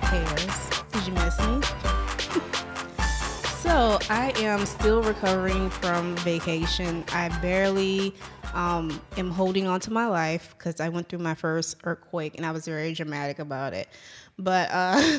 Back, haters. Did you miss me? so I am still recovering from vacation. I barely um, am holding on to my life because I went through my first earthquake and I was very dramatic about it. But uh,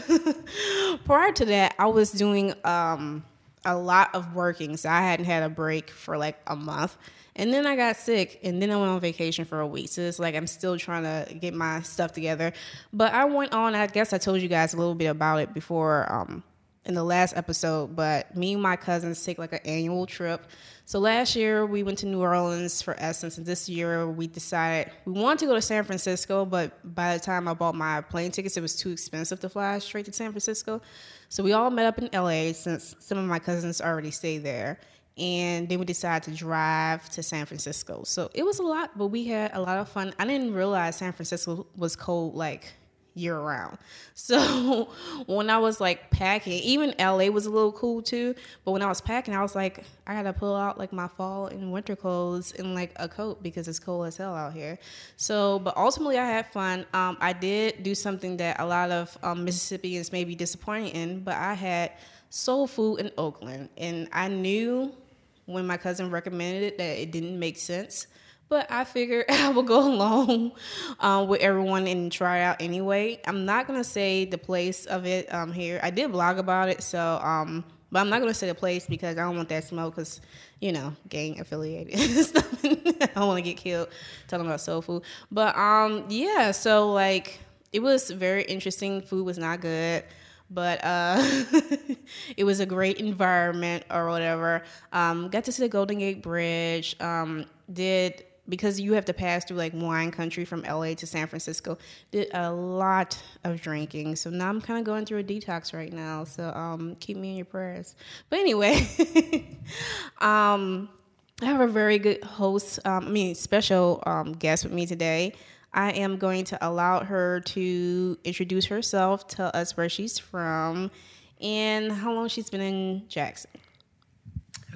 prior to that, I was doing um, a lot of working, so I hadn't had a break for like a month. And then I got sick, and then I went on vacation for a week. So it's like I'm still trying to get my stuff together. But I went on. I guess I told you guys a little bit about it before um, in the last episode. But me and my cousins take like an annual trip. So last year we went to New Orleans for Essence, and this year we decided we wanted to go to San Francisco. But by the time I bought my plane tickets, it was too expensive to fly straight to San Francisco. So we all met up in LA since some of my cousins already stay there and then we decided to drive to San Francisco. So it was a lot, but we had a lot of fun. I didn't realize San Francisco was cold like year round. So when I was like packing, even LA was a little cool too. But when I was packing, I was like, I gotta pull out like my fall and winter clothes and like a coat because it's cold as hell out here. So, but ultimately, I had fun. Um, I did do something that a lot of um, Mississippians may be disappointed in, but I had soul food in Oakland, and I knew when my cousin recommended it that it didn't make sense. But I figured I would go along um, with everyone and try it out anyway. I'm not gonna say the place of it um, here. I did blog about it, so um, but I'm not gonna say the place because I don't want that smoke because you know gang affiliated I don't want to get killed talking about soul food. But um, yeah, so like it was very interesting. Food was not good but uh, it was a great environment or whatever. Um, got to see the Golden Gate Bridge. Um, did because you have to pass through like wine country from LA to San Francisco. Did a lot of drinking, so now I'm kind of going through a detox right now. So um, keep me in your prayers. But anyway, um, I have a very good host. Um, I mean, special um, guest with me today. I am going to allow her to introduce herself, tell us where she's from, and how long she's been in Jackson.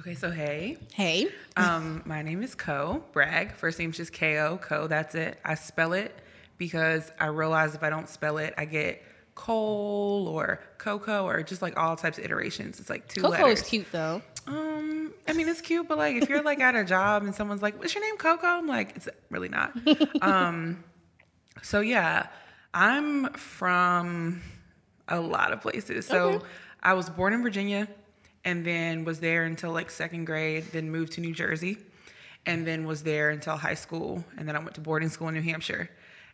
Okay, so hey. Hey. Um, my name is Ko Bragg. First name's just K O. Ko, that's it. I spell it because I realize if I don't spell it, I get Cole or Coco or just like all types of iterations. It's like two Coco letters. is cute though. Um, I mean it's cute, but like if you're like at a job and someone's like, "What's your name, Coco?" I'm like, it's really not. um, so yeah, I'm from a lot of places. So Okay. I was born in Virginia and then was there until like second grade, then moved to New Jersey and then was there until high school. And then I went to boarding school in New Hampshire.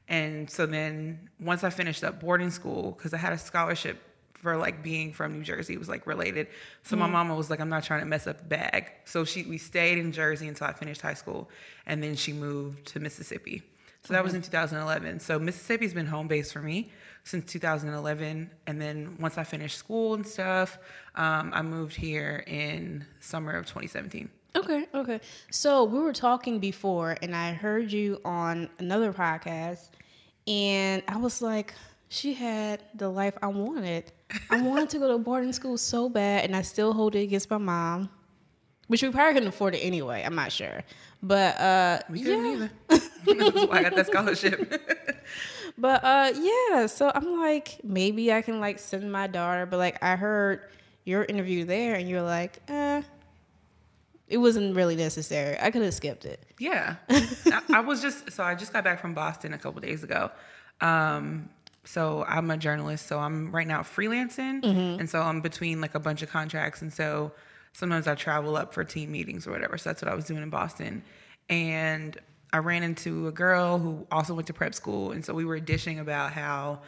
And so then once I finished up boarding school, because I had a scholarship for like being from New Jersey, was like related. So my mama was like, I'm not trying to mess up the bag. So she we stayed in Jersey until I finished high school. And then she moved to Mississippi. So that was in 2011. So Mississippi's been home base for me since 2011. And then once I finished school and stuff, um, I moved here in summer of 2017. Okay, okay. So we were talking before, and I heard you on another podcast, and I was like, she had the life I wanted. I wanted to go to boarding school so bad, and I still hold it against my mom, which we probably couldn't afford it anyway. I'm not sure, but uh, We yeah. couldn't either. That's why I got that scholarship. But uh yeah, so I'm like maybe I can like send my daughter, but like I heard your interview there and you're like, eh, it wasn't really necessary. I could have skipped it. Yeah, I, I was just so I just got back from Boston a couple days ago. Um, so I'm a journalist, so I'm right now freelancing, mm-hmm. and so I'm between like a bunch of contracts, and so sometimes I travel up for team meetings or whatever. So that's what I was doing in Boston, and I ran into a girl who also went to prep school, and so we were dishing about how,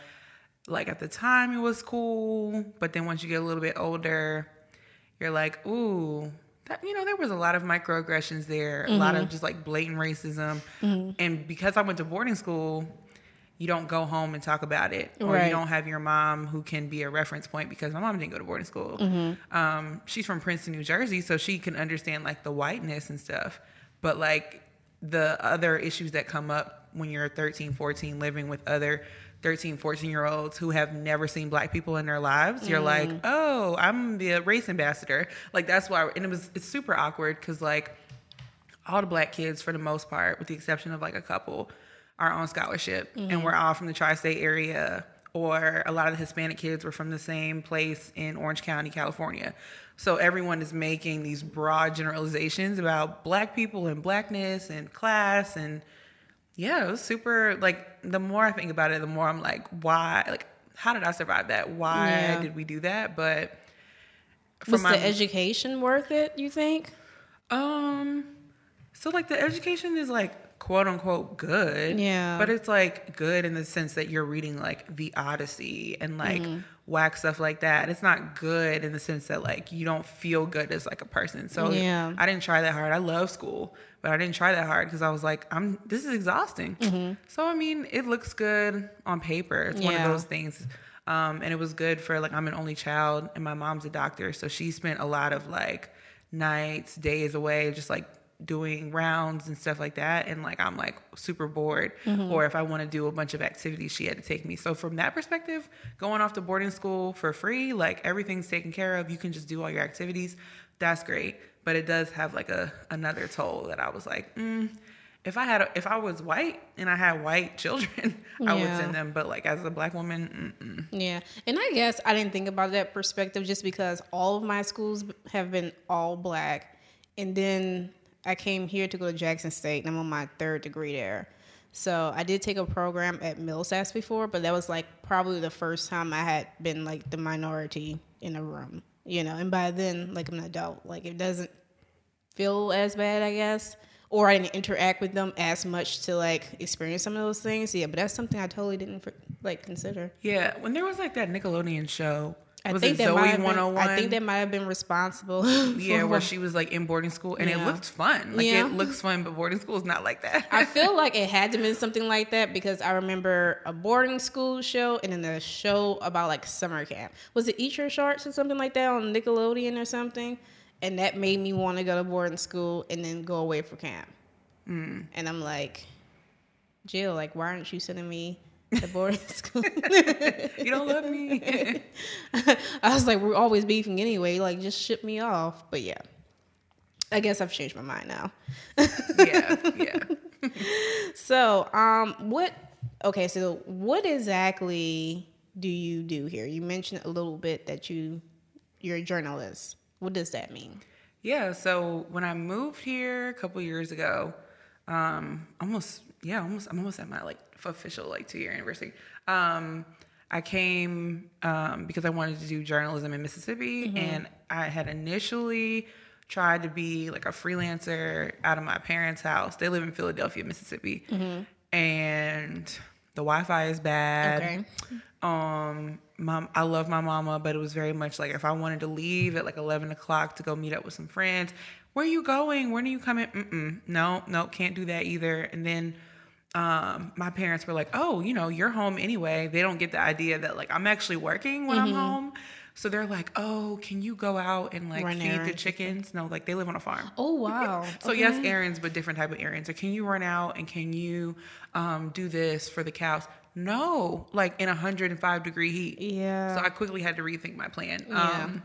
like at the time it was cool, but then once you get a little bit older, you're like, ooh, that you know, there was a lot of microaggressions there, a lot of mm-hmm. just like blatant racism. Mm-hmm. And because I went to boarding school, you don't go home and talk about it. Or Right. you don't have your mom who can be a reference point because my mom didn't go to boarding school. Um, she's from Princeton, New Jersey, so she can understand like the whiteness and stuff. But like the other issues that come up when you're 13, 14, living with other 13, 14 year olds who have never seen black people in their lives, you're like, oh, I'm the race ambassador. Like that's why, and it was, it's super awkward because like all the black kids, for the most part, with the exception of like a couple, are on scholarship and we're all from the tri state area or a lot of the Hispanic kids were from the same place in Orange County, California. So everyone is making these broad generalizations about black people and blackness and class and yeah, it was super like the more I think about it, the more I'm like, why like how did I survive that? Why Yeah. did we do that? But Was my the education worth it? You think? um so like the education is like quote unquote good. Yeah. But it's like good in the sense that you're reading like the Odyssey and like Mm-hmm. whack stuff like that. It's not good in the sense that like you don't feel good as like a person. So Yeah. I didn't try that hard. I love school, but I didn't try that hard because I was like, I'm this is exhausting. So I mean, it looks good on paper. It's one of Mm-hmm. Those things. Um, and it was good for like I'm an only child and my mom's a doctor, so she spent a lot of like nights, days away, just like doing rounds and stuff like that. And like I'm like super bored. Or if I want to do a bunch of activities, she had to take me. So from that perspective, going off to boarding school for free, like everything's taken care of. You can just do all your activities. That's great. But it does have like a another toll that I was like, mm, if I had a, if I was white and I had white children, I would send them. But like as a black woman, mm-mm. Yeah. And I guess I didn't think about that perspective just because all of my schools have been all black. And then I came here to go to Jackson State and I'm on my third degree there. So I did take a program at Millsaps before, but that was like probably the first time I had been like the minority in a room, you know. And by then, like I'm an adult, like it doesn't feel as bad, I guess. Or I didn't interact with them as much to like experience some of those things. Yeah, but that's something I totally didn't like consider. yeah. When there was like that Nickelodeon show, I was think it that Zoey might have been, 101? I think that might have been responsible. yeah, where she was like in boarding school, and it looked fun. Like Yeah. it looks fun, but boarding school is not like that. I feel like it had to been something like that because I remember a boarding school show and then a show about like summer camp. Was it Salute Your Shorts or something like that on Nickelodeon or something? And that made me want to go to boarding school and then go away for camp. Mm. And I'm like, Jill, like, why aren't you sending me to boarding school? you don't love me. I was like, we're always beefing anyway. Like, just ship me off. But yeah, I guess I've changed my mind now. yeah, yeah. So, um, what? Okay, so what exactly do you do here? You mentioned a little bit that you you're a journalist. What does that mean? Yeah, so when I moved here a couple years ago, um, almost yeah, almost I'm almost at my like official like two year anniversary. Um, I came um, because I wanted to do journalism in Mississippi, and I had initially tried to be like a freelancer out of my parents' house. They live in Philadelphia, Mississippi, and the Wi-Fi is bad. Okay. Um, mom, I love my mama, but it was very much like if I wanted to leave at like eleven o'clock to go meet up with some friends, where are you going? When are you coming? Mm-mm, no, no, can't do that either. And then, um, my parents were like, "Oh, you know, you're home anyway." They don't get the idea that like I'm actually working when I'm home. So they're like, "Oh, can you go out and like Run feed the chickens?" No, like they live on a farm. Oh wow. So yes, errands, but different type of errands. Or can you run out and can you um, do this for the cows? No, like in 105 degree heat. Yeah. So I quickly had to rethink my plan. Yeah. Um,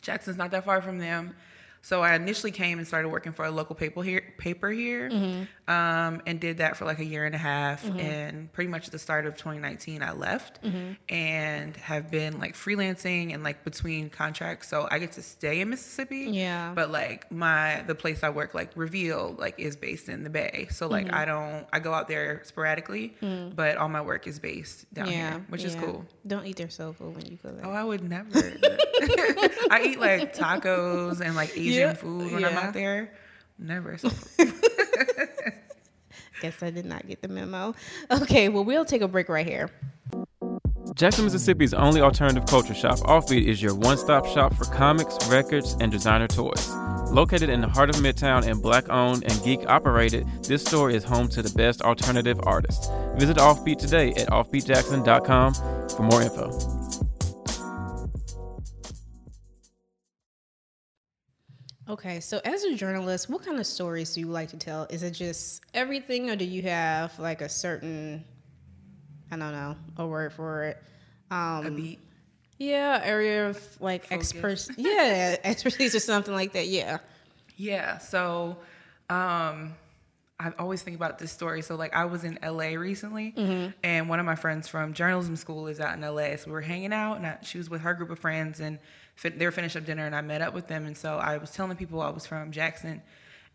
Jackson's not that far from them. So I initially came and started working for a local paper here, paper here, Mm-hmm. um, and did that for like a year and a half. And pretty much at the start of 2019, I left Mm-hmm. and have been like freelancing and like between contracts. So I get to stay in Mississippi. Yeah. But like my the place I work, like Reveal, like is based in the Bay. So like Mm-hmm. I don't I go out there sporadically, but all my work is based down Mm. yeah, here, which is cool. Don't eat their soul food when you go there. Oh, I would never. I eat like tacos and like Asian Yeah, food when I'm out there. Never. So. Guess I did not get the memo. Okay, well we'll take a break right here. Jackson, Mississippi's only alternative culture shop, Offbeat, is your one stop shop for comics, records, and designer toys. Located in the heart of Midtown and black owned and geek operated, this store is home to the best alternative artists. Visit Offbeat today at offbeatjackson.com for more info. Okay, so as a journalist, what kind of stories do you like to tell? Is it just everything, or do you have like a certain, I don't know, a word for it? Um, A beat. Yeah, area of like Focus. experts. Yeah, expertise or something like that. Yeah. Yeah. So, um, I always think about this story. So like I was in LA recently, Mm-hmm. and one of my friends from journalism school is out in LA. So we were hanging out, and I, she was with her group of friends, and they were finished up dinner, and I met up with them. And so I was telling people I was from Jackson,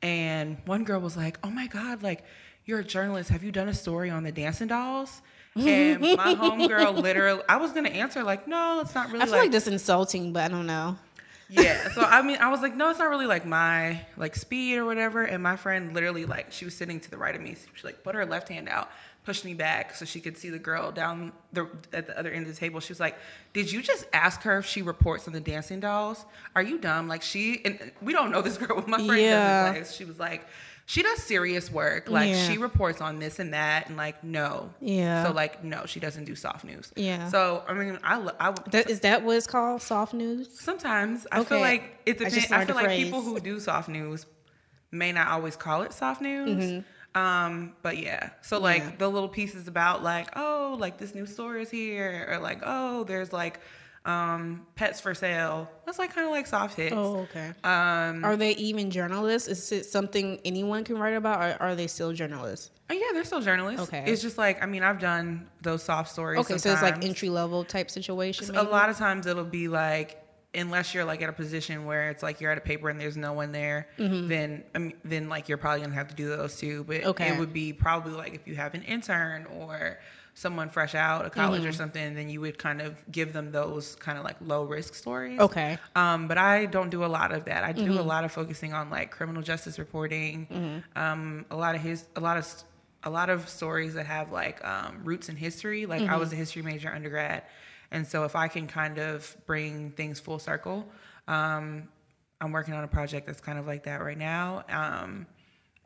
and one girl was like, "Oh my God, like you're a journalist. Have you done a story on the dancing dolls?" And my homegirl literally, I was gonna answer like, "No, it's not really I feel like that's insulting, but I don't know. yeah. So I mean, I was like, no, it's not really like my like speed or whatever. And my friend literally like she was sitting to the right of me. She like put her left hand out, pushed me back so she could see the girl down the at the other end of the table. She was like, "Did you just ask her if she reports on the dancing dolls? Are you dumb? Like she and we don't know this girl. but My friend Yeah. doesn't play. She was like. She does serious work. Like Yeah. she reports on this and that, and like no. Yeah. So like no, she doesn't do soft news. Yeah. So I mean, I I That, is that what it's called? Soft news? Sometimes I feel Okay. like it I depends. just I, feel like people who do soft news may not always call it soft news. Mm-hmm. Um, but yeah, so like. Yeah. the little pieces about like oh like this new store is here or like oh there's like um pets for sale. That's like kind of like soft hits. Oh, okay. Um, Are they even journalists? Is it something anyone can write about, or are they still journalists? oh, yeah, they're still journalists. Okay. It's just like I mean I've done those soft stories. Okay, so it's like entry level type situation. a lot of times it'll be like unless you're like at a position where it's like you're at a paper and there's no one there then I mean, then like you're probably gonna have to do those too but Okay. it would be probably like if you have an intern or someone fresh out of college Mm-hmm. or something then you would kind of give them those kind of like low risk stories Okay. um, but I don't do a lot of that. I do a lot of focusing on like criminal justice reporting, Mm-hmm. um, a lot of his, a lot of, a lot of stories that have like um, roots in history. Like I was Mm-hmm. a history major undergrad, and so if I can kind of bring things full circle, um, I'm working on a project that's kind of like that right now. Um,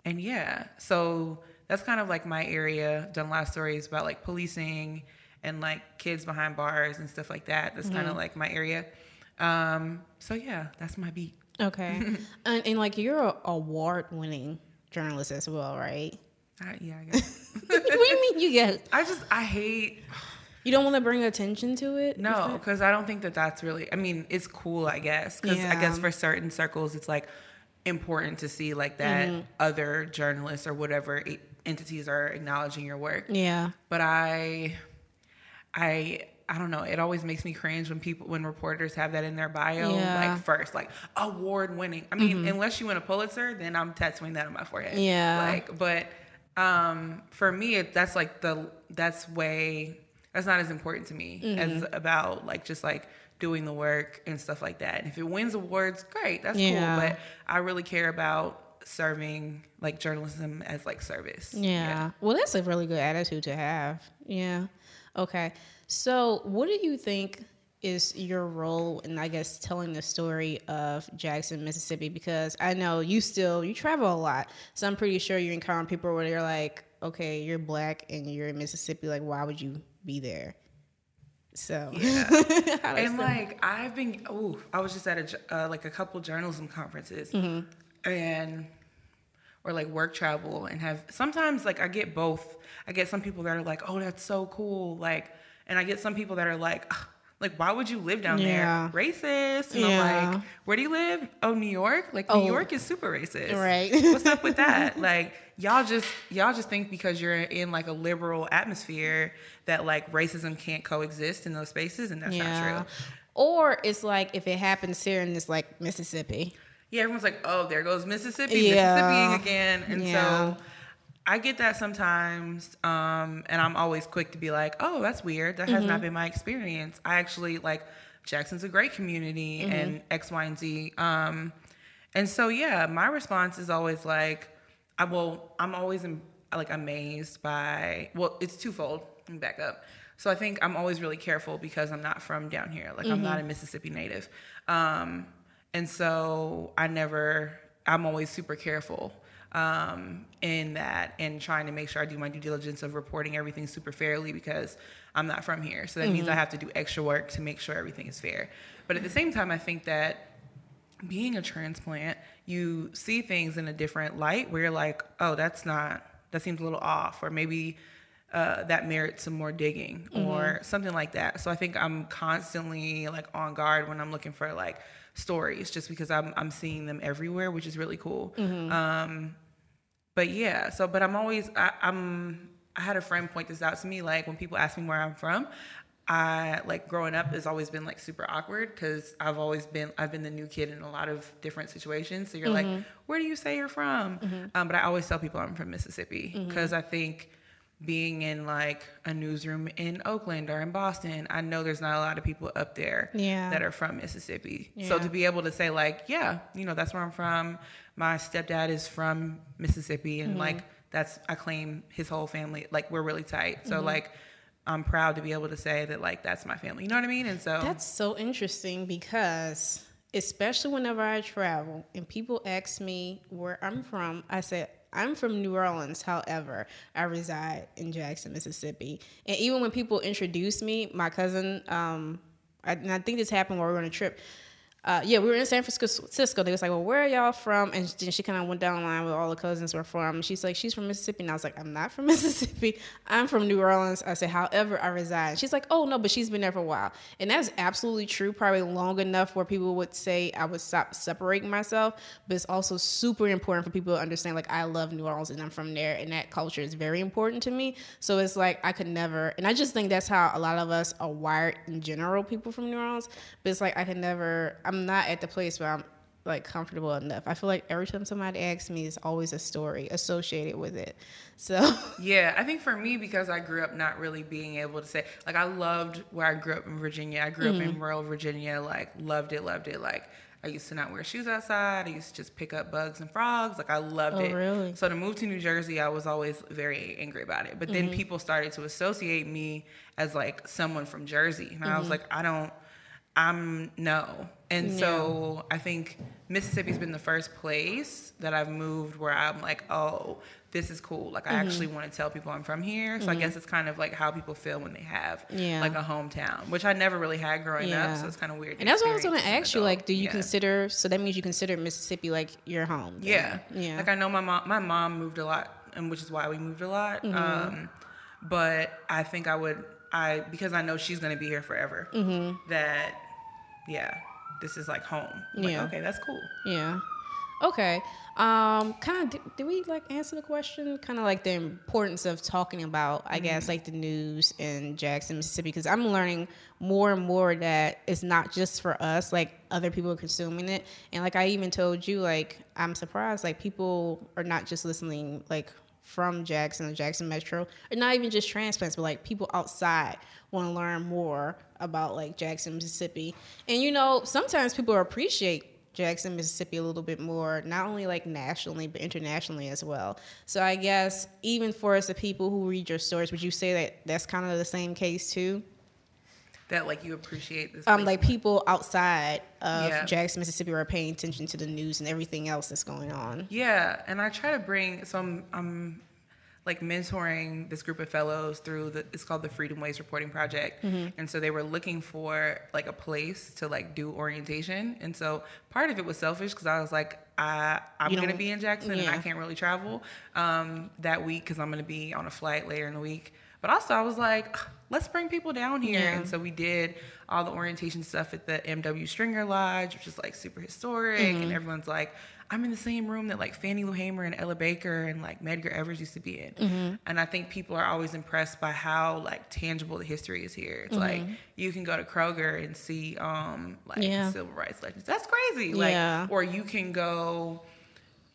and yeah, so that's kind of like my area. Done a lot of stories about like policing and like kids behind bars and stuff like that. That's kind of Mm-hmm. like my area. Um, so yeah, that's my beat. Okay. and, and like you're an award winning journalist as well, right? I, yeah, I guess. what do you mean you get? I just I hate You don't want to bring attention to it? no because I don't think that that's really. I mean, it's cool, I guess, because I guess for certain circles, it's like important to see like that Mm-hmm. other journalists or whatever entities are acknowledging your work. Yeah. but I, I, I don't know. It always makes me cringe when people, when reporters have that in their bio, Yeah. Mm-hmm. like first, like award winning. I mean, unless you win a Pulitzer, then I'm tattooing that on my forehead. Yeah. Like, but um, for me, it, that's like the that's way that's not as important to me Mm-hmm. as about like just like doing the work and stuff like that. And if it wins awards, great, that's Yeah. cool. But I really care about serving like journalism as like service. Yeah. Well, that's a really good attitude to have. Yeah. Okay. So, what do you think is your role in, I guess, telling the story of Jackson, Mississippi? Because I know you still you travel a lot, so I'm pretty sure you encounter people where they're like, "Okay, you're black and you're in Mississippi. Like, why would you be there?" So, does and like I've been, oh, I was just at a uh, like a couple journalism conferences, and or like work travel, and have sometimes like I get both. I get some people that are like, oh, that's so cool, like, and I get some people that are like. "Ugh, Like, why would you live down Yeah. there? Racist. And I'm like, where do you live? Oh, New York? Like, Oh. New York is super racist. Right. What's up with that? Like, y'all just y'all just think because you're in like a liberal atmosphere that like racism can't coexist in those spaces, and that's not true. Or it's like if it happens here and it's like Mississippi. Yeah, everyone's like, "Oh, there goes Mississippi, Yeah. Mississippiing again," and Yeah. so I get that sometimes, um, and I'm always quick to be like, "Oh, that's weird. That has Mm-hmm. not been my experience." I actually like Jackson's a great community, Mm-hmm. and X, Y, and Z. Um, and so, yeah, my response is always like, "I will." I'm always like amazed by. Well, it's twofold. Let me back up. So I think I'm always really careful because I'm not from down here. Like I'm not a Mississippi native. Um, and so I never, I'm always super careful um, in that and trying to make sure I do my due diligence of reporting everything super fairly because I'm not from here. So that means I have to do extra work to make sure everything is fair. But at the same time, I think that being a transplant, you see things in a different light where you're like, oh, that's not, that seems a little off, or maybe uh, that merits some more digging or something like that. So I think I'm constantly like on guard when I'm looking for like stories, just because I'm I'm seeing them everywhere, which is really cool. Um, but yeah, so but I'm always I, I'm I had a friend point this out to me like when people ask me where I'm from, I like growing up has always been like super awkward because I've always been I've been the new kid in a lot of different situations. So you're Mm-hmm. like, where do you say you're from? Um, but I always tell people I'm from Mississippi Mm-hmm. because I think being in like a newsroom in Oakland or in Boston, I know there's not a lot of people up there Yeah. that are from Mississippi. So to be able to say like, yeah, you know, that's where I'm from. My stepdad is from Mississippi, Mm-hmm. and like that's I claim his whole family. Like we're really tight. Mm-hmm. So like. I'm proud to be able to say that like that's my family. You know what I mean? And so That's so interesting because especially whenever I travel and people ask me where I'm from, I say I'm from New Orleans. However, I reside in Jackson, Mississippi. And even when people introduce me, my cousin, um, I, and I think this happened while we were on a trip. Uh, yeah, we were in San Francisco. They was like, "Well, where are y'all from?" And then she kind of went down the line with all the cousins were from. She's like, "She's from Mississippi," and I was like, "I'm not from Mississippi. I'm from New Orleans." I said, "However, I reside." She's like, "Oh no, but she's been there for a while," and that's absolutely true. Probably long enough where people would say I would stop separating myself, but it's also super important for people to understand. Like, I love New Orleans and I'm from there, and that culture is very important to me. So it's like I could never, and I just think that's how a lot of us are wired in general. People from New Orleans, but it's like I can never. I'm not at the place where I'm like comfortable enough. I feel like every time somebody asks me, it's always a story associated with it. So Yeah, I think for me because I grew up not really being able to say like I loved where I grew up in Virginia. I grew up Mm-hmm. in rural Virginia, like loved it, loved it. Like I used to not wear shoes outside. I used to just pick up bugs and frogs. Like I loved Oh, it. really? So to move to New Jersey, I was always very angry about it. But Mm-hmm. then people started to associate me as like someone from Jersey, and I was Mm-hmm. like, I don't. I'm no. And so I think Mississippi's been the first place that I've moved where I'm like, oh, this is cool. Like I Mm-hmm. actually want to tell people I'm from here. So I guess it's kind of like how people feel when they have Yeah. like a hometown, which I never really had growing Yeah. up. So it's kind of weird. And that's what I was going to ask you. Like, do you Yeah. consider? So that means you consider Mississippi like your home. Yeah. yeah. Like I know my mom my mom moved a lot and which is why we moved a lot. Mm-hmm. Um but I think I would I because I know she's gonna be here forever. Mm-hmm. That yeah, this is like home. I'm Yeah. Like, okay, that's cool. Yeah. Okay. Um, kind of, did, did we like answer the question? Kind of like the importance of talking about, I guess, like the news in Jackson, Mississippi, because I'm learning more and more that it's not just for us, like other people are consuming it. And like I even told you, like, I'm surprised, like, people are not just listening, like, from Jackson or Jackson Metro, or not even just transplants, but like people outside want to learn more about like Jackson, Mississippi. And you know, sometimes people appreciate Jackson, Mississippi a little bit more, not only like nationally, but internationally as well. So I guess even for us, the people who read your stories, would you say that that's kind of the same case too? That like you appreciate this. Um, like people outside of Yeah. Jackson, Mississippi are paying attention to the news and everything else that's going on. Yeah, and I try to bring so I'm, I'm like mentoring this group of fellows through the it's called the Freedom Ways Reporting Project, Mm-hmm. and so they were looking for like a place to like do orientation, and so part of it was selfish because I was like I I'm You gonna be in Jackson and I can't really travel um, that week because I'm gonna be on a flight later in the week. But also, I was like, let's bring people down here. Yeah. And so we did all the orientation stuff at the MW Stringer Lodge, which is like super historic. Mm-hmm. And everyone's like, I'm in the same room that like Fannie Lou Hamer and Ella Baker and like Medgar Evers used to be in. Mm-hmm. And I think people are always impressed by how like tangible the history is here. It's like Mm-hmm. you can go to Kroger and see um like Yeah. civil rights legends. That's crazy. Like Yeah. or you can go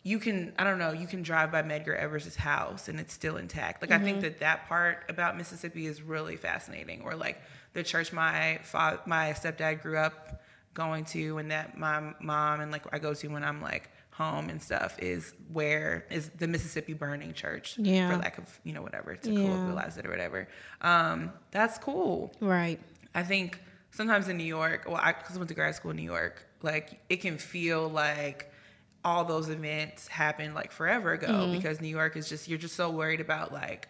you can I don't know you can drive by Medgar Evers' house and it's still intact. Like I think Mm-hmm. that that part about Mississippi is really fascinating. Or like the church my fa- my stepdad grew up going to and that my mom and like I go to when I'm like home and stuff is where is the Mississippi Burning Church Yeah. for lack of you know whatever to Yeah. colloquialize it or whatever. Um, that's cool. Right. I think sometimes in New York, well, I because I went to grad school in New York, like it can feel like all those events happened like forever ago Mm-hmm. because New York is just you're just so worried about like,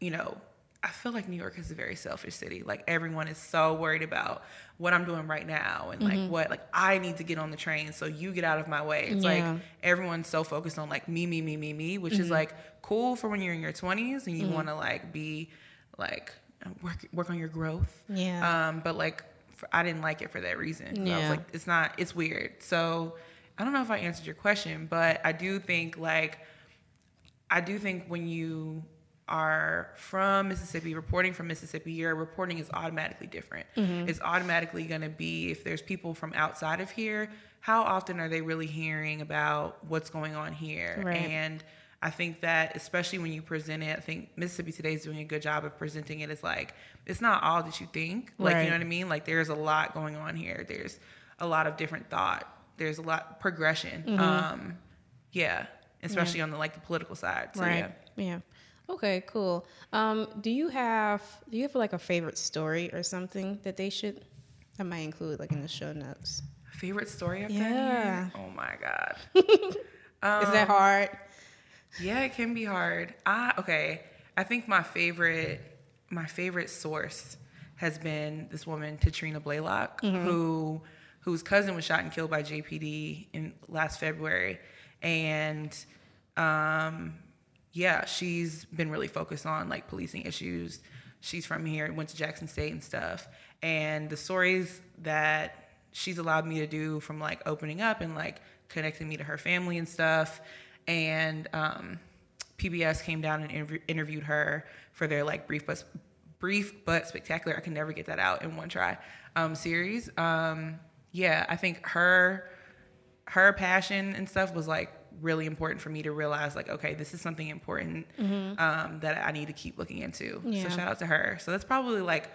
you know, I feel like New York is a very selfish city. Like everyone is so worried about what I'm doing right now and Mm-hmm. like what like I need to get on the train so you get out of my way. It's Yeah. like everyone's so focused on like me, me, me, me, me, which Mm-hmm. is like cool for when you're in your 20s and you want to like be like work work on your growth. Yeah. Um, but like, for, I didn't like it for that reason. I was Yeah. like, it's not, it's weird. So I don't know if I answered your question, but I do think like, I do think when you are from Mississippi, reporting from Mississippi, your reporting is automatically different. Mm-hmm. It's automatically going to be if there's people from outside of here, how often are they really hearing about what's going on here? Right. And I think that especially when you present it, I think Mississippi Today is doing a good job of presenting it as like it's not all that you think. Like Right. you know what I mean? Like there's a lot going on here. There's a lot of different thought. There's a lot progression. Mm-hmm. Um, yeah, especially on the like the political side. So, right. Yeah. Yeah. Okay, cool. Um, do you have do you have like a favorite story or something that they should I might include like in the show notes? Favorite story I've Yeah. Oh my god. Is that hard? Yeah, it can be hard. I okay. I think my favorite my favorite source has been this woman, Katrina Blaylock, who whose cousin was shot and killed by JPD in last February. And um yeah, she's been really focused on like policing issues. She's from here, went to Jackson State and stuff. And the stories that she's allowed me to do from like opening up and like connecting me to her family and stuff. And um, PBS came down and interview- interviewed her for their like brief but brief but spectacular. I can never get that out in one try. Um, series. Um, yeah, I think her her passion and stuff was like really important for me to realize like okay this is something important um, that i need to keep looking into Yeah. so shout out to her so that's probably like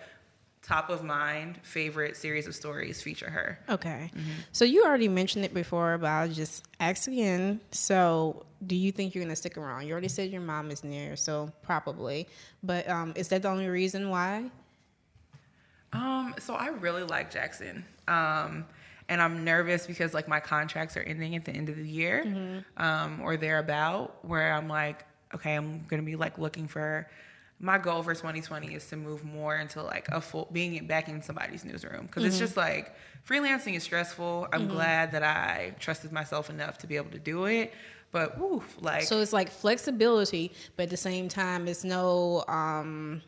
top of mind favorite series of stories feature her Okay. Mm-hmm. So you already mentioned it before, but I'll just ask again. So do you think you're gonna stick around? You already said your mom is near, so probably. But um, is that the only reason why? Um, so I really like Jackson. Um, and I'm nervous because like my contracts are ending at the end of the year, um, or thereabout, where I'm like, okay, I'm gonna be like looking for my goal for 2020 is to move more into like a full being back in somebody's newsroom because it's just like freelancing is stressful. I'm glad that I trusted myself enough to be able to do it, but woof, like So it's like flexibility, but at the same time, it's no, um,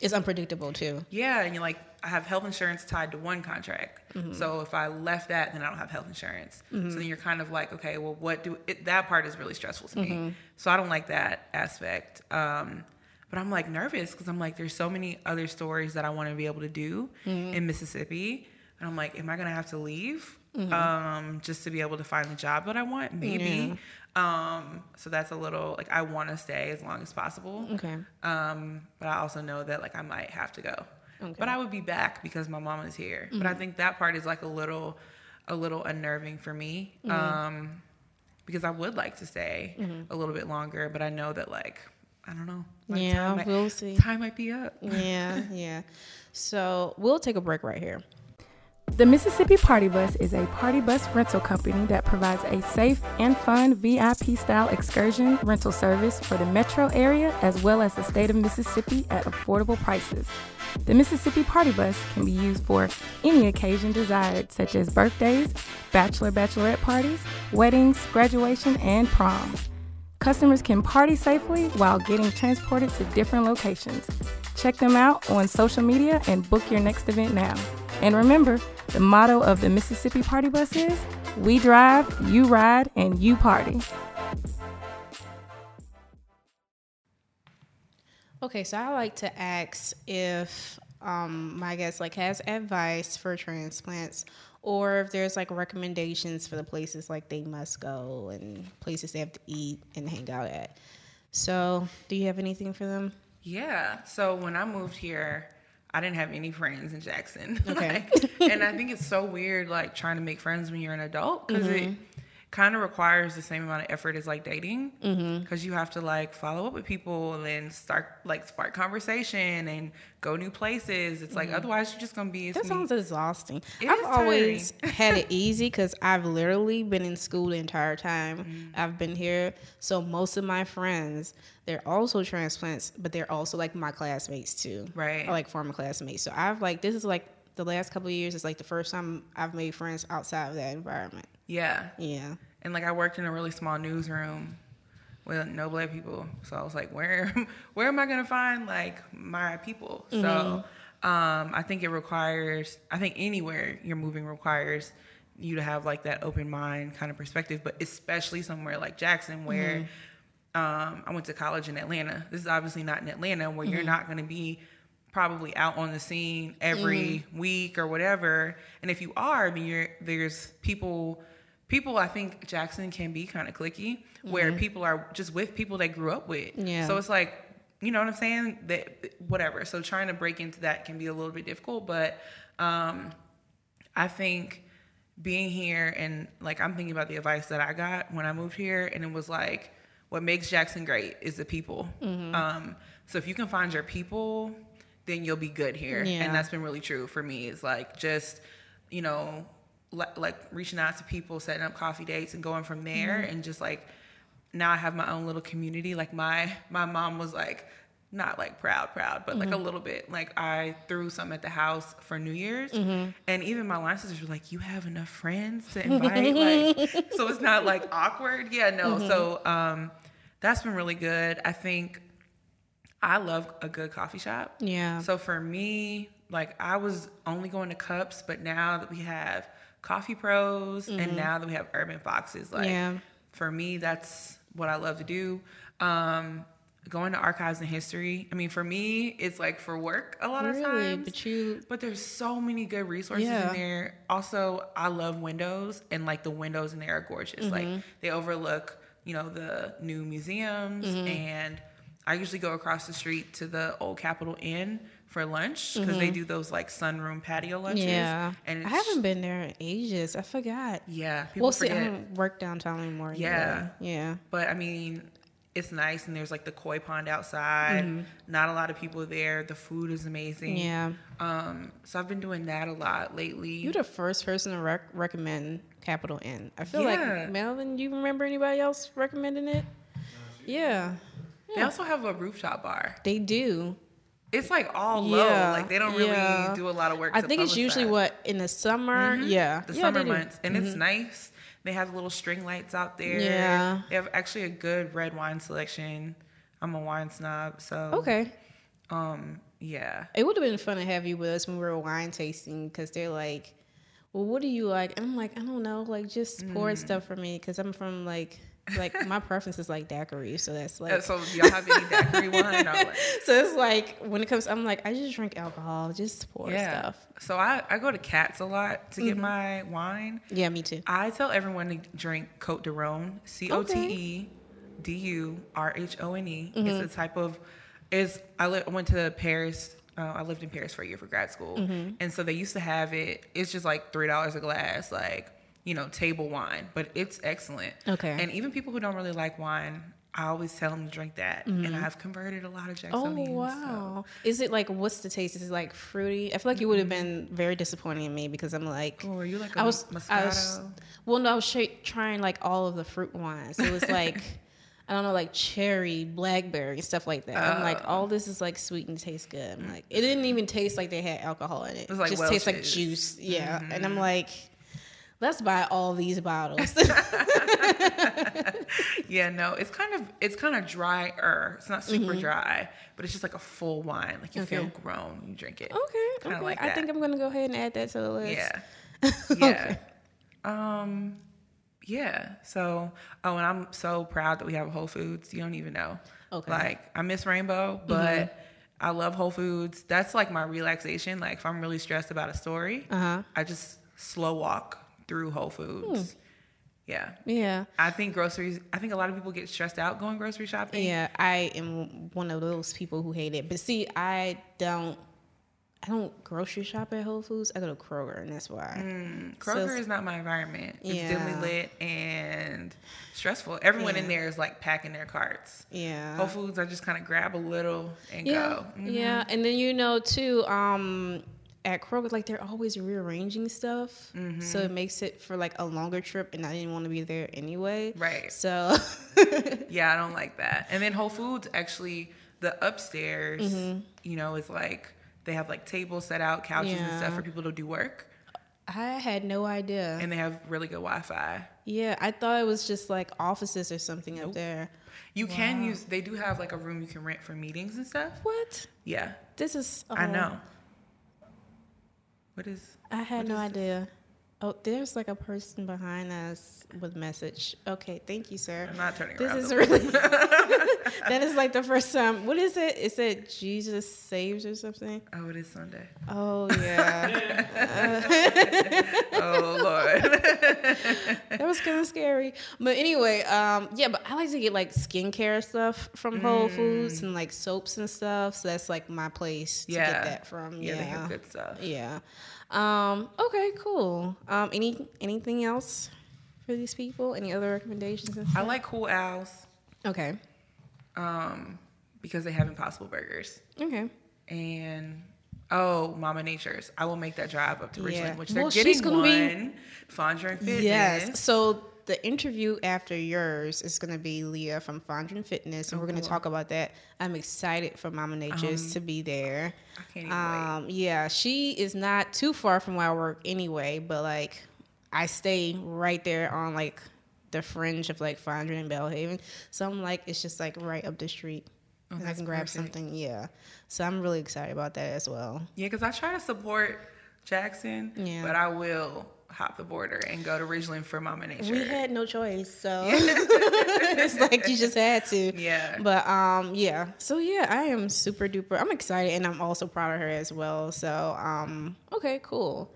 it's unpredictable too. Yeah, and you're like, I have health insurance tied to one contract. So if I left that, then I don't have health insurance. So then you're kind of like, okay, well, what do it, that part is really stressful to me. So I don't like that aspect. Um, but I'm like nervous because I'm like, there's so many other stories that I want to be able to do in Mississippi, and I'm like, am I gonna have to leave um, just to be able to find the job that I want? Maybe. Um, so that's a little like I want to stay as long as possible. Okay. Um, but I also know that like I might have to go. Okay. But I would be back because my mom is here. But I mm-hmm. think that part is like a little a little unnerving for me. Mm-hmm. Um, because I would like to stay mm-hmm. a little bit longer, but I know that like I don't know. Yeah, time might- we'll see. Time might be up. Yeah, yeah. So we'll take a break right here. The Mississippi Party Bus is a party bus rental company that provides a safe and fun VIP style excursion rental service for the metro area as well as the state of Mississippi at affordable prices. The Mississippi Party Bus can be used for any occasion desired, such as birthdays, bachelor bachelorette parties, weddings, graduation, and proms. Customers can party safely while getting transported to different locations. Check them out on social media and book your next event now. And remember, the motto of the Mississippi Party Bus is We drive, you ride, and you party. Okay, so I like to ask if um, my guest like has advice for transplants, or if there's like recommendations for the places like they must go and places they have to eat and hang out at. So, do you have anything for them? Yeah. So when I moved here, I didn't have any friends in Jackson. Okay. Like, and I think it's so weird, like trying to make friends when you're an adult, because it mm-hmm. Kind of requires the same amount of effort as like dating, mm-hmm. because you have to like follow up with people and then start like spark conversation and go new places. It's like mm-hmm. otherwise you're just gonna be. That sounds exhausting. It I've always had it easy because I've literally been in school the entire time mm. I've been here. So most of my friends, they're also transplants, but they're also like my classmates too, Right. Or like former classmates. So I've like this is like the last couple of years. It's like the first time I've made friends outside of that environment. Yeah. Yeah. And like I worked in a really small newsroom with no black people. So I was like, where where am I gonna find like my people? So um, I think it requires I think anywhere you're moving requires you to have like that open mind kind of perspective, but especially somewhere like Jackson where um, I went to college in Atlanta. This is obviously not in Atlanta where you're not going to be probably out on the scene every week or whatever. And if you are, then you're there's people people I think Jackson can be kind of clicky where people are just with people they grew up with. Yeah. So it's like you know what I'm saying? That whatever. So trying to break into that can be a little bit difficult, but um I think being here and like I'm thinking about the advice that I got when I moved here, and it was like, what makes Jackson great is the people. Mm-hmm. Um, so if you can find your people, then you'll be good here, Yeah. and that's been really true for me. It's like just you know le- like reaching out to people, setting up coffee dates, and going from there, Mm-hmm. and just like now I have my own little community. Like my my mom was like not like proud, proud, but like a little bit. Like I threw some at the house for New Year's, and even my line sisters were like, "You have enough friends to invite?" like, so it's not like awkward. Yeah, no. So um, that's been really good. I think I love a good coffee shop. Yeah. So for me, like I was only going to cups, but now that we have Coffee Prose and now that we have Urban Foxes, like Yeah. for me, that's what I love to do. Um, going to archives and history. I mean, for me, it's like for work a lot of times. But you But there's so many good resources Yeah. in there. Also, I love windows, and like the windows in there are gorgeous. Mm-hmm. Like they overlook, you know, the new museums, Mm-hmm. and I usually go across the street to the old Capitol Inn for lunch because they do those like sunroom patio lunches. Mm-hmm. yeah. and I haven't been there in ages. I forgot. Yeah, people Well, see, I forget. don't work downtown anymore. Yeah. anyway. Yeah. But I mean, it's nice, and there's like the koi pond outside. Not a lot of people there. The food is amazing. Mm-hmm. Yeah. Um, so I've been doing that a lot lately. You're the first person to rec- recommend Capitol Inn. I feel Yeah. like Melvin. You remember anybody else recommending it? Yeah, They also have a rooftop bar. they do. It's like all low. Yeah, Like they don't really yeah. do a lot of work. I think it's usually publicize. what in the summer. Yeah, the Yeah, summer. Mm-hmm. months, and it's nice. They have little string lights out there. Yeah. they have actually a good red wine selection. I'm a wine snob, so Okay, Um, yeah, it would have been fun to have you with us when we were wine tasting because they're like, "Well, what do you like?" And I'm like, "I don't know, like just pour Mm. stuff for me because I'm from like." Like my preference is like daiquiri, so that's like Uh, so y'all have any daiquiri wine? Like, so it's like when it comes, I'm like I just drink alcohol, just pour yeah. stuff. So I I go to Cats a lot to get Mm-hmm. my wine. Yeah, me too. I tell everyone to drink Cote du Rhone, C O T E D U R H O N E. Mm-hmm. It's a type of is I li- went to Paris. Uh, I lived in Paris for a year for grad school, Mm-hmm. and so they used to have it. It's just like three dollars a glass, like you know, table wine, but it's excellent. Okay. And even people who don't really like wine, I always tell them to drink that, and I've converted a lot of Mm-hmm. Oh Jacksonians. so- wow! Is it like what's the taste? Is it like fruity? I feel like you would have Mm-hmm. been very disappointing in me because I'm like, Oh, are you like I a was, I was, Moscato? well, no, I was sh- trying like all of the fruit wines. It was like, I don't know, like cherry, blackberry, stuff like that. I'm like, Oh. all this is like sweet and tastes good. I'm like, it didn't even taste like they had alcohol in it. was like just tastes like juice. Yeah, and Mm-hmm. I'm like. Let's buy all these bottles. Yeah, no, it's kind of it's kind of drier. It's not super dry, but it's just like a full wine. Like you feel Mm-hmm. Okay. grown, you drink it. okay, Kinda okay. like I think. I'm gonna go ahead and add that to the list. Yeah. Yeah. Um yeah. So oh and I'm so proud that we have Whole Foods. You don't even know. Okay. Like I miss Rainbow, but I love Whole Foods. That's like my relaxation. Like if I'm really stressed about a story, Uh-huh. I just slow walk through Whole Foods. Yeah. Yeah. I think groceries I think a lot of people get stressed out going grocery shopping. Yeah, I am one of those people who hate it. But see, I don't I don't grocery shop at Whole Foods. I go to Kroger and that's why. Kroger So- is not my environment. It's Yeah. dimly lit and stressful. Everyone in there is like packing their carts. Yeah. Whole Foods, I just kind of grab a little and yeah. go. Mhm. Yeah. And then you know too, um at Kroger, like they're always rearranging stuff. Mm-hmm. So it makes it for like a longer trip and I didn't want to be there anyway. Right. So Yeah, I don't like that. And then Whole Foods actually, the upstairs, Mm-hmm. you know, is like they have like tables set out, couches and stuff for people to do work, I had no idea. and they have really good Wi-Fi. yeah, I thought it was just like offices or something up there. You can use. They do have like a room you can rent for meetings and stuff. What? Yeah, This is I oh, know. What is? I had no idea. Oh, there's like a person behind us with message. Okay, thank you, sir. I'm not turning This around. is really. that is like the first time. What is It Jesus saves or something. oh, it is Sunday. Oh yeah, Oh Lord. that was kind of scary. But anyway, um, yeah. But I like to get like skincare stuff from Whole Foods and like soaps and stuff. So that's like my place to get that from. Yeah, Yeah, they have good stuff. Yeah. Um, okay, cool. Um, any anything else for these people? Any other recommendations? And I like Cool Al's Okay. um, because they have Impossible Burgers Okay. and oh, Mama Nature's. I will make that drive up to Ridgeland, Yeah. which they're Well, she's getting gonna be- one. Fondren Fitness. Yes. So the interview after yours is going to be Leah from Fondren Fitness, and we're going to cool. talk about that. I'm excited for Mama Nature's to be there. Can't even Um, yeah, she is not too far from where I work anyway, but like I stay right there on like the fringe of like Fondren and Belhaven, so I'm like it's just like right up the street. and I Oh, can grab perfect. something, yeah. So I'm really excited about that as well. Yeah, because I try to support Jackson, Yeah. but I will hop the border and go to Ridgeland for Mama Nature. We had no choice, so it's like you just had to. Yeah. But um, yeah. So yeah, I am super duper. I'm excited, and I'm also proud of her as well. So um, okay, cool.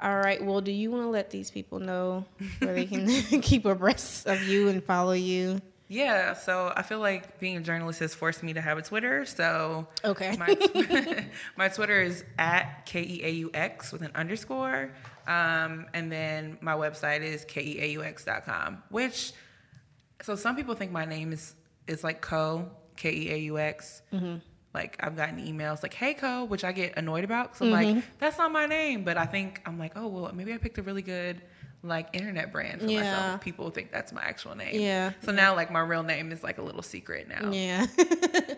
All right. Well, do you want to let these people know where they can keep abreast of you and follow you? Yeah, so I feel like being a journalist has forced me to have a Twitter. So Okay. my, my Twitter is at K E A U X with an underscore. Um, and then my website is keaux.com, which, so some people think my name is, is like Co, K E A U X. Mm-hmm. Like I've gotten emails like, hey, Co, which I get annoyed about. because I'm like, Mm-hmm. that's not my name. But I think, I'm like, oh, well, maybe I picked a really good like internet brand for Yeah. myself. People think that's my actual name. Yeah. So now like my real name is like a little secret now. Yeah.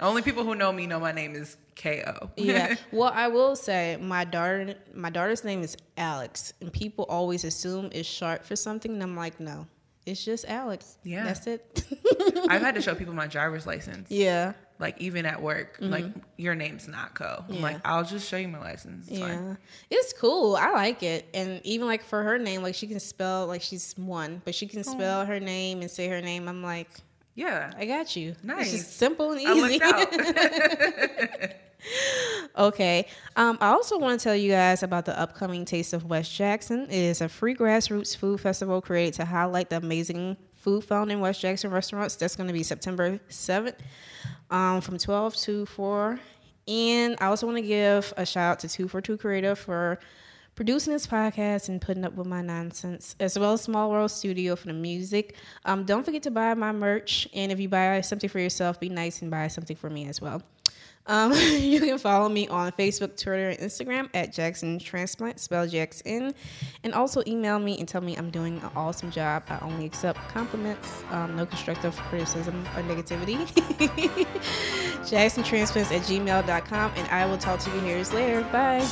Only people who know me know my name is Ko. yeah. Well, I will say my daughter my daughter's name is Alex and people always assume it's short for something and I'm like, no. It's just Alex. Yeah. That's it. I've had to show people my driver's license. yeah. Like even at work, like your name's not Co. I'm Yeah. like, I'll just show you my license. It's Yeah. fine. It's cool. I like it. And even like for her name, like she can spell like she's one, but she can spell her name and say her name. I'm like, Yeah. I got you. It's Nice. just simple and easy. Okay. Um, I also want to tell you guys about the upcoming Taste of West Jackson. It is a free grassroots food festival created to highlight the amazing food found in West Jackson restaurants. That's going to be September 7th um, from 12 to 4. And I also want to give a shout out to 242 Creative for producing this podcast and putting up with my nonsense, as well as Small World Studio for the music. Um, don't forget to buy my merch. And if you buy something for yourself, be nice and buy something for me as well. Um, you can follow me on Facebook, Twitter, and Instagram at Jackson Transplant, spell Jackson. And also email me and tell me I'm doing an awesome job. I only accept compliments, um, no constructive criticism or negativity. Jackson Transplants at gmail.com. And I will talk to you here later. Bye.